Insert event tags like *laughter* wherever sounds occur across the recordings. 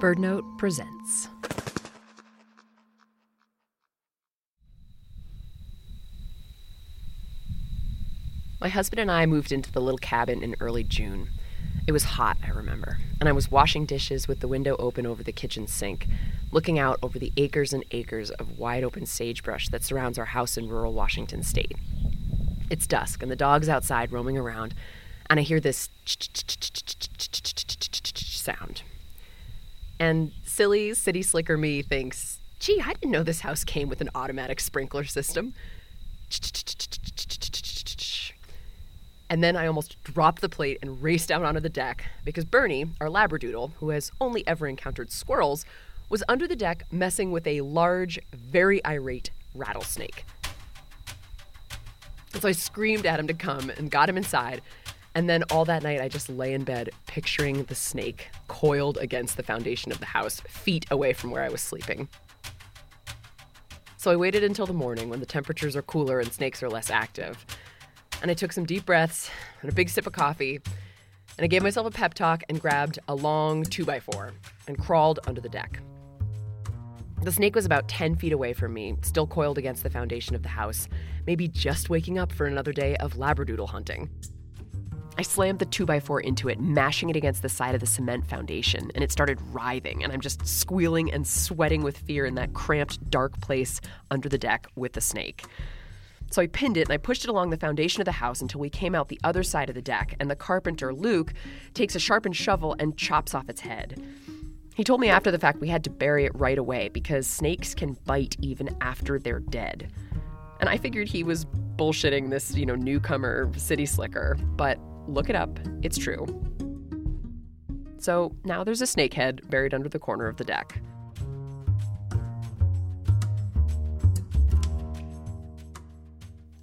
BirdNote presents. My husband and I moved into the little cabin in early June. It was hot, I remember, and I was washing dishes with the window open over the kitchen sink, looking out over the acres and acres of wide open sagebrush that surrounds our house in rural Washington state. It's dusk, and the dog's outside roaming around, and I hear this sound. And silly city slicker me thinks, gee, I didn't know this house came with an automatic sprinkler system. And then I almost dropped the plate and raced out onto the deck because Bernie, our Labradoodle, who has only ever encountered squirrels, was under the deck messing with a large, very irate rattlesnake. And so I screamed at him to come and got him inside. And then all that night, I just lay in bed picturing the snake coiled against the foundation of the house, feet away from where I was sleeping. So I waited until the morning when the temperatures are cooler and snakes are less active and I took some deep breaths and a big sip of coffee, and I gave myself a pep talk and grabbed a long 2x4 and crawled under the deck. The snake was about 10 feet away from me, still coiled against the foundation of the house, maybe just waking up for another day of labradoodle hunting. I slammed the 2x4 into it, mashing it against the side of the cement foundation, and it started writhing, and I'm just squealing and sweating with fear in that cramped, dark place under the deck with the snake. So I pinned it and I pushed it along the foundation of the house until we came out the other side of the deck, and the carpenter, Luke, takes a sharpened shovel and chops off its head. He told me after the fact we had to bury it right away because snakes can bite even after they're dead. And I figured he was bullshitting this, you know, newcomer city slicker, but look it up, it's true. So now there's a snake head buried under the corner of the deck.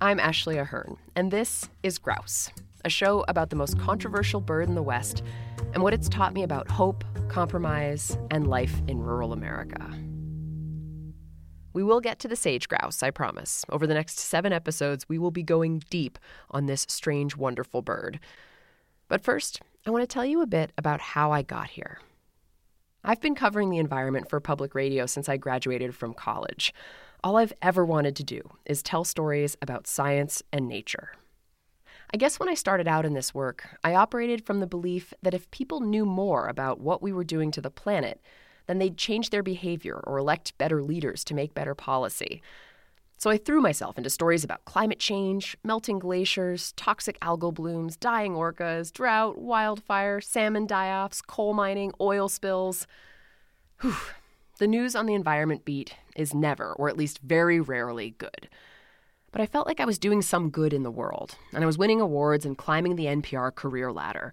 I'm Ashley Ahearn, and this is Grouse, a show about the most controversial bird in the West and what it's taught me about hope, compromise, and life in rural America. We will get to the sage grouse, I promise. Over the next seven episodes, we will be going deep on this strange, wonderful bird. But first, I want to tell you a bit about how I got here. I've been covering the environment for public radio since I graduated from college. All I've ever wanted to do is tell stories about science and nature. I guess when I started out in this work, I operated from the belief that if people knew more about what we were doing to the planet, then they'd change their behavior or elect better leaders to make better policy. So I threw myself into stories about climate change, melting glaciers, toxic algal blooms, dying orcas, drought, wildfire, salmon die offs, coal mining, oil spills. Whew. The news on the environment beat is never, or at least very rarely, good. But I felt like I was doing some good in the world, and I was winning awards and climbing the NPR career ladder.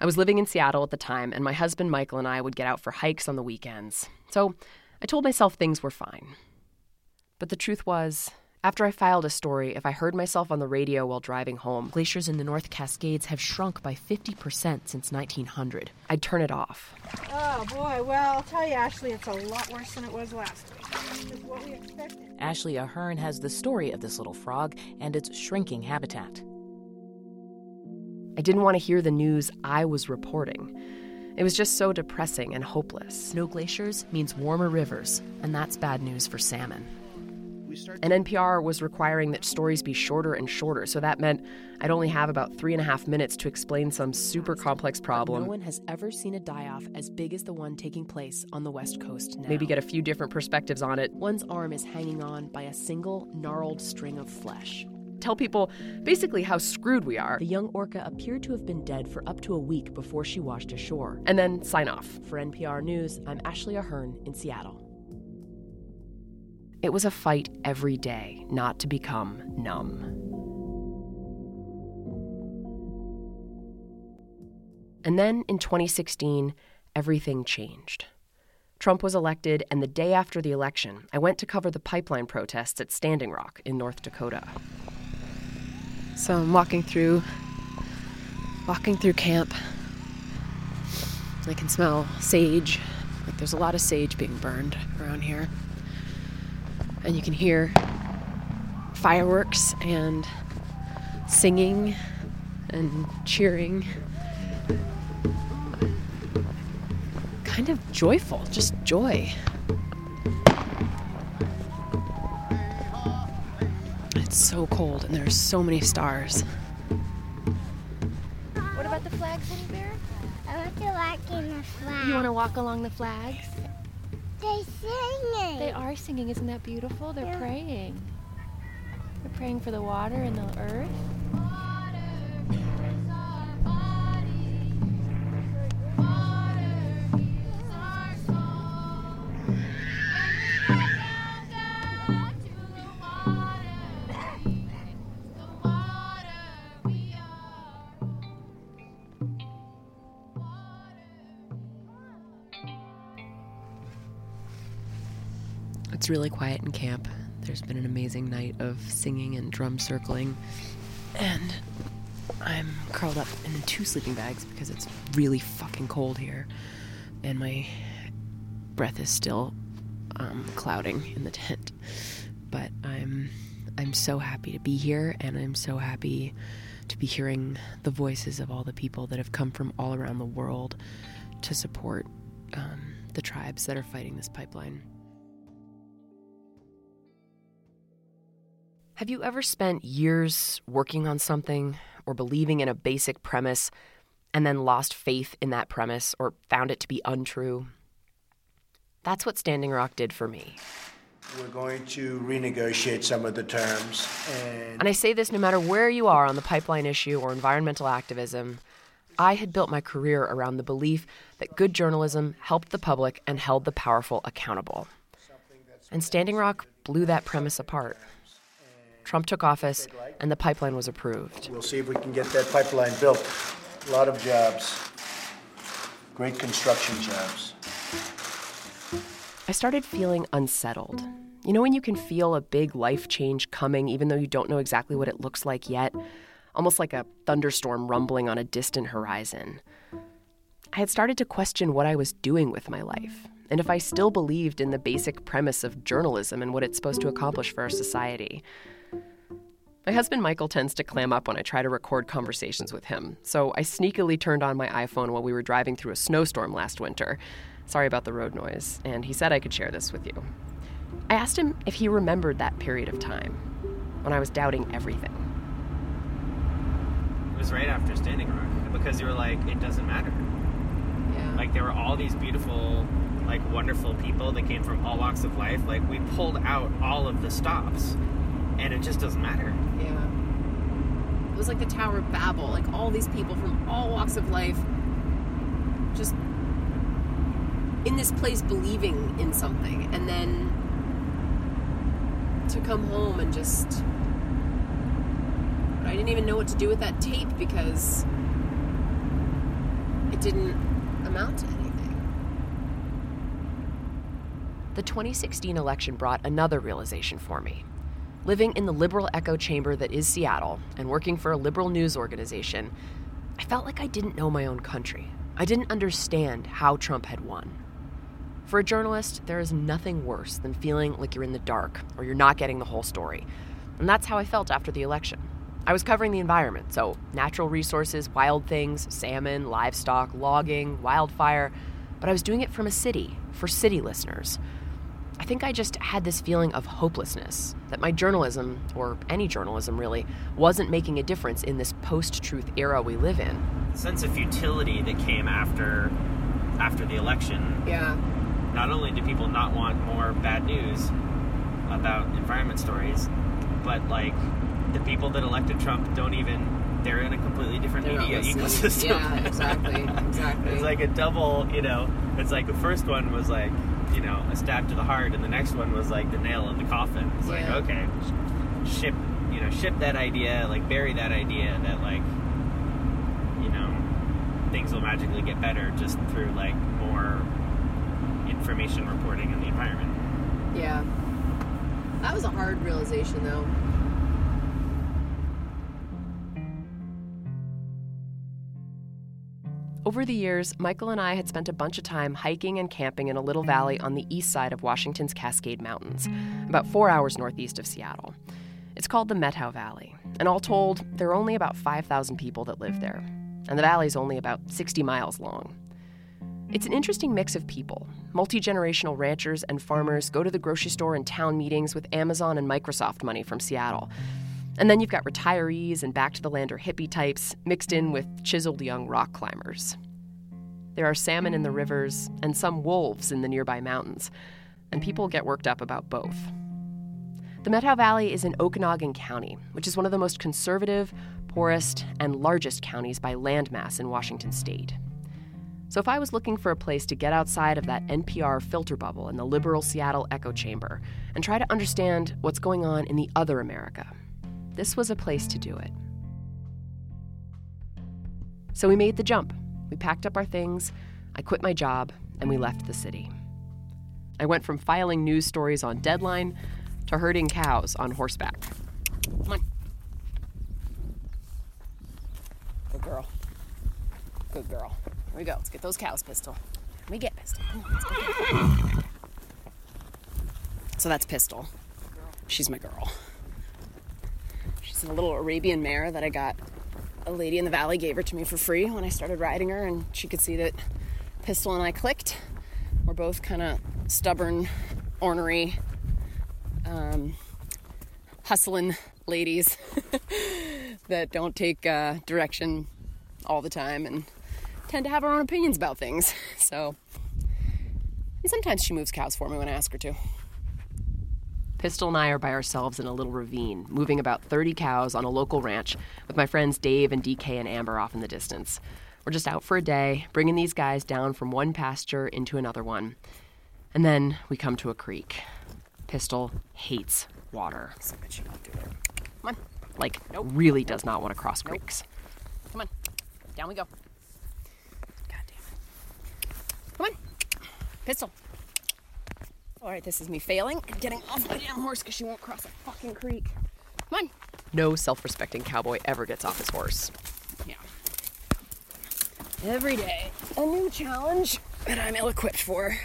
I was living in Seattle at the time, and my husband Michael and I would get out for hikes on the weekends. So I told myself things were fine. But the truth was, after I filed a story, if I heard myself on the radio while driving home, glaciers in the North Cascades have shrunk by 50% since 1900. I'd turn it off. Oh boy, well, I'll tell you, Ashley, it's a lot worse than it was last week. What we expected. Ashley Ahearn has the story of this little frog and its shrinking habitat. I didn't want to hear the news I was reporting. It was just so depressing and hopeless. No glaciers means warmer rivers, and that's bad news for salmon. And NPR was requiring that stories be shorter and shorter, so that meant I'd only have about three and a half minutes to explain some super complex problem. No one has ever seen a die off as big as the one taking place on the West Coast now. Maybe get a few different perspectives on it. One's arm is hanging on by a single gnarled string of flesh. Tell people basically how screwed we are. The young orca appeared to have been dead for up to a week before she washed ashore. And then sign off. For NPR News, I'm Ashley Ahearn in Seattle. It was a fight every day not to become numb. And then in 2016, everything changed. Trump was elected, and the day after the election, I went to cover the pipeline protests at Standing Rock in North Dakota. So I'm walking through walking through camp. I can smell sage. Like there's a lot of sage being burned around here. And you can hear fireworks and singing and cheering. Kind of joyful, just joy. It's so cold and there's so many stars. What about the flags, Honey Bear? I want to walk in the flag. You want to walk along the flags? They're singing. They are singing. Isn't that beautiful? They're Yeah. praying. They're praying for the water and the earth. It's really quiet in camp. There's been an amazing night of singing and drum circling. And I'm curled up in two sleeping bags because it's really fucking cold here. And my breath is still um, clouding in the tent. But I'm I'm so happy to be here and I'm so happy to be hearing the voices of all the people that have come from all around the world to support um, the tribes that are fighting this pipeline. Have you ever spent years working on something or believing in a basic premise and then lost faith in that premise or found it to be untrue? That's what Standing Rock did for me. We're going to renegotiate some of the terms and And I say this no matter where you are on the pipeline issue or environmental activism. I had built my career around the belief that good journalism helped the public and held the powerful accountable. And Standing Rock blew that premise apart. Trump took office, and the pipeline was approved. we'll see if we can get that pipeline built. A lot of jobs, great construction jobs. I started feeling unsettled. You know, when you can feel a big life change coming, even though you don't know exactly what it looks like yet? Almost like a thunderstorm rumbling on a distant horizon. I had started to question what I was doing with my life, and if I still believed in the basic premise of journalism and what it's supposed to accomplish for our society. My husband Michael tends to clam up when I try to record conversations with him, so I sneakily turned on my iPhone while we were driving through a snowstorm last winter. Sorry about the road noise, and he said I could share this with you. I asked him if he remembered that period of time when I was doubting everything. It was right after Standing Rock because you were like, it doesn't matter. Yeah. Like there were all these beautiful, like wonderful people that came from all walks of life. Like we pulled out all of the stops, and it just doesn't matter. Yeah. It was like the Tower of Babel, like all these people from all walks of life just in this place believing in something and then to come home and just I didn't even know what to do with that tape because it didn't amount to anything. The 2016 election brought another realization for me. Living in the liberal echo chamber that is Seattle and working for a liberal news organization, I felt like I didn't know my own country. I didn't understand how Trump had won. For a journalist, there is nothing worse than feeling like you're in the dark or you're not getting the whole story. And that's how I felt after the election. I was covering the environment, so natural resources, wild things, salmon, livestock, logging, wildfire, but I was doing it from a city, for city listeners. I think I just had this feeling of hopelessness that my journalism, or any journalism really, wasn't making a difference in this post truth era we live in. The sense of futility that came after after the election. Yeah. Not only do people not want more bad news about environment stories, but like the people that elected Trump don't even. They're in a completely different They're media ecosystem. Yeah, exactly, *laughs* exactly. it's like a double, you know. It's like the first one was like, you know, a stab to the heart, and the next one was like the nail in the coffin. It's like, okay, ship, you know, ship that idea, like bury that idea that like, you know, things will magically get better just through like more information reporting in the environment. Yeah. That was a hard realization, though. Over the years, Michael and I had spent a bunch of time hiking and camping in a little valley on the east side of Washington's Cascade Mountains, about four hours northeast of Seattle. It's called the Methow Valley, and all told, there are only about 5,000 people that live there, and the valley's only about 60 miles long. It's an interesting mix of people. Multi generational ranchers and farmers go to the grocery store and town meetings with Amazon and Microsoft money from Seattle. And then you've got retirees and back to the lander hippie types mixed in with chiseled young rock climbers. There are salmon in the rivers and some wolves in the nearby mountains, and people get worked up about both. The Methow Valley is in Okanogan County, which is one of the most conservative, poorest, and largest counties by landmass in Washington state. So if I was looking for a place to get outside of that NPR filter bubble in the liberal Seattle echo chamber and try to understand what's going on in the other America, this was a place to do it. So we made the jump. We packed up our things, I quit my job, and we left the city. I went from filing news stories on deadline to herding cows on horseback. Come on. Good girl. Good girl. Here we go. Let's get those cows, Pistol. Let me get Pistol. So that's Pistol. She's my girl. A little Arabian mare that I got. A lady in the valley gave her to me for free when I started riding her, and she could see that Pistol and I clicked. We're both kind of stubborn, ornery, um, hustling ladies *laughs* that don't take uh, direction all the time and tend to have our own opinions about things. *laughs* So, and sometimes she moves cows for me when I ask her to. Pistol and I are by ourselves in a little ravine, moving about 30 cows on a local ranch with my friends Dave and DK and Amber off in the distance. We're just out for a day, bringing these guys down from one pasture into another one. And then we come to a creek. Pistol hates water. So that she won't do it. Come on. Like, really does not want to cross creeks. Come on. Down we go. God damn it. Come on. Pistol. All right, this is me failing and getting off my damn horse because she won't cross a fucking creek. Come on. No self respecting cowboy ever gets off his horse. Yeah. Every day, a new challenge that I'm ill equipped for.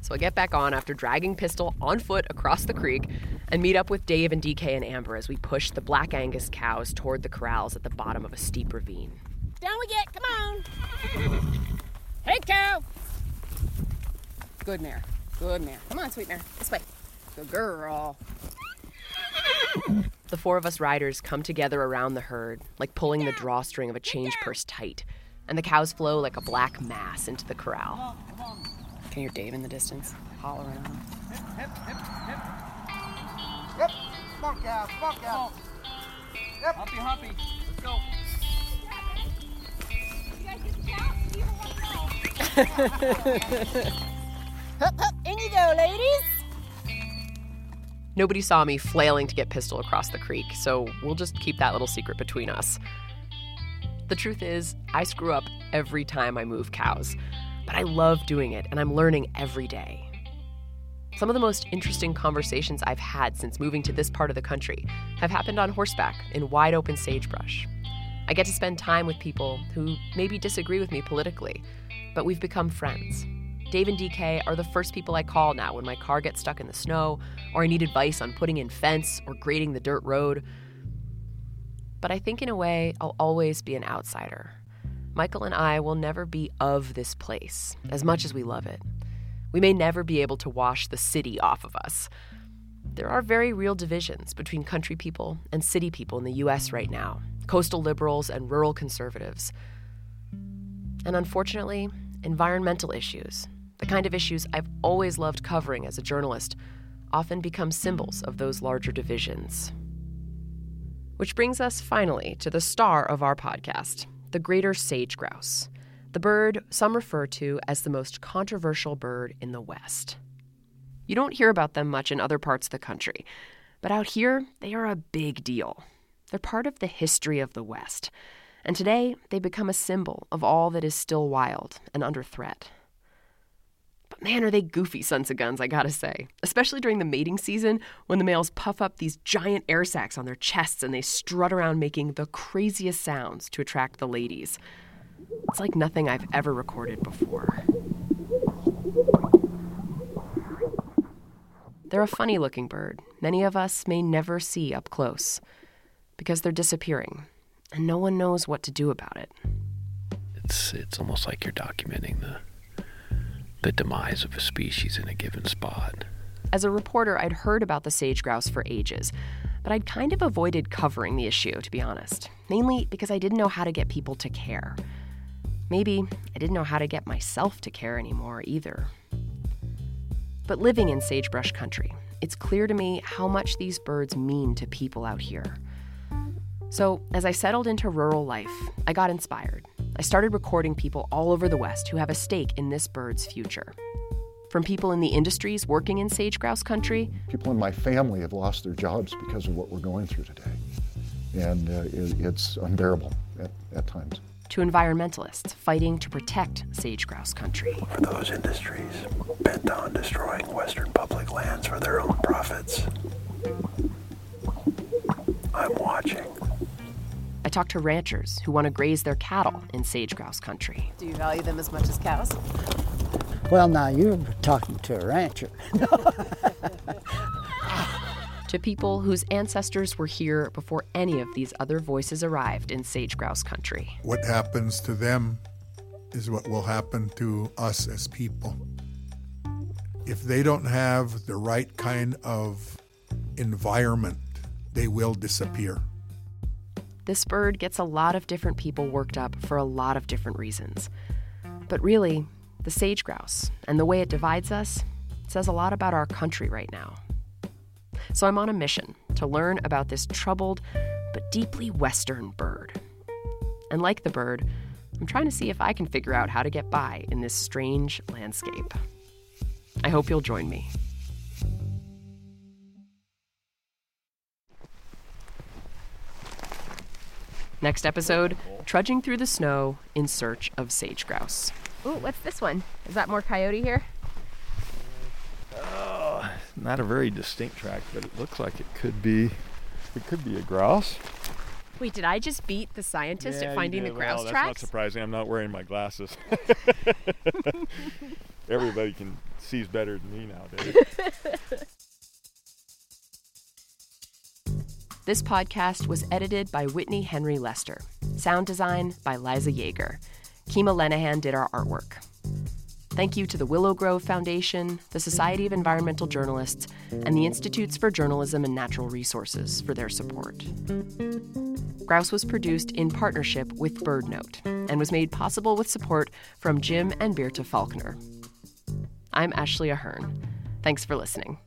So I get back on after dragging Pistol on foot across the creek and meet up with Dave and DK and Amber as we push the Black Angus cows toward the corrals at the bottom of a steep ravine. Down we get, come on! Hey, cow! Good mare, good mare. Come on, sweet mare, this way. Good girl. The four of us riders come together around the herd, like pulling the drawstring of a change purse tight, and the cows flow like a black mass into the corral. Can you hear Dave in the distance hollering on them? Yep. Come on, cow. Come on, cow. Yep. Humpy, humpy. Let's go. *laughs* Hup, hup. In you go, ladies. Nobody saw me flailing to get Pistol across the creek, so we'll just keep that little secret between us. The truth is, I screw up every time I move cows, but I love doing it and I'm learning every day. Some of the most interesting conversations I've had since moving to this part of the country have happened on horseback in wide open sagebrush. I get to spend time with people who maybe disagree with me politically, but we've become friends. Dave and DK are the first people I call now when my car gets stuck in the snow, or I need advice on putting in fence or grading the dirt road. But I think in a way, I'll always be an outsider. Michael and I will never be of this place, as much as we love it. We may never be able to wash the city off of us. There are very real divisions between country people and city people in the US right now coastal liberals and rural conservatives. And unfortunately, environmental issues, the kind of issues I've always loved covering as a journalist, often become symbols of those larger divisions. Which brings us finally to the star of our podcast, the greater sage grouse, the bird some refer to as the most controversial bird in the West. You don't hear about them much in other parts of the country, but out here, they are a big deal. They're part of the history of the West, and today they become a symbol of all that is still wild and under threat. Man, are they goofy sons of guns, I gotta say. Especially during the mating season when the males puff up these giant air sacs on their chests and they strut around making the craziest sounds to attract the ladies. It's like nothing I've ever recorded before. They're a funny looking bird. Many of us may never see up close because they're disappearing and no one knows what to do about it. It's it's almost like you're documenting the the demise of a species in a given spot. As a reporter, I'd heard about the sage grouse for ages, but I'd kind of avoided covering the issue, to be honest, mainly because I didn't know how to get people to care. Maybe I didn't know how to get myself to care anymore either. But living in sagebrush country, it's clear to me how much these birds mean to people out here. So, as I settled into rural life, I got inspired. I started recording people all over the West who have a stake in this bird's future. From people in the industries working in sage grouse country, People in my family have lost their jobs because of what we're going through today. And uh, it, it's unbearable at, at times. to environmentalists fighting to protect sage grouse country. For those industries bent on destroying Western public lands for their own profits. I'm watching. I talked to ranchers who want to graze their cattle in sage grouse country. Do you value them as much as cows? Well, now you're talking to a rancher. *laughs* To people whose ancestors were here before any of these other voices arrived in sage grouse country. What happens to them is what will happen to us as people. If they don't have the right kind of environment, they will disappear. This bird gets a lot of different people worked up for a lot of different reasons. But really, the sage grouse and the way it divides us says a lot about our country right now. So I'm on a mission to learn about this troubled but deeply Western bird. And like the bird, I'm trying to see if I can figure out how to get by in this strange landscape. I hope you'll join me. Next episode trudging through the snow in search of sage grouse. Ooh, what's this one? Is that more coyote here? Oh, not a very distinct track, but it looks like it could be. It could be a grouse. Wait, did I just beat the scientist Yeah, at finding the grouse well, That's tracks? not surprising. I'm not wearing my glasses. *laughs* *laughs* Everybody can sees better than me nowadays. *laughs* This podcast was edited by Whitney Henry Lester. Sound design by Liza Yeager. Kima Lenahan did our artwork. Thank you to the Willow Grove Foundation, the Society of Environmental Journalists, and the Institutes for Journalism and Natural Resources for their support. Grouse was produced in partnership with BirdNote and was made possible with support from Jim and Birta Faulkner. I'm Ashley Ahearn. Thanks for listening.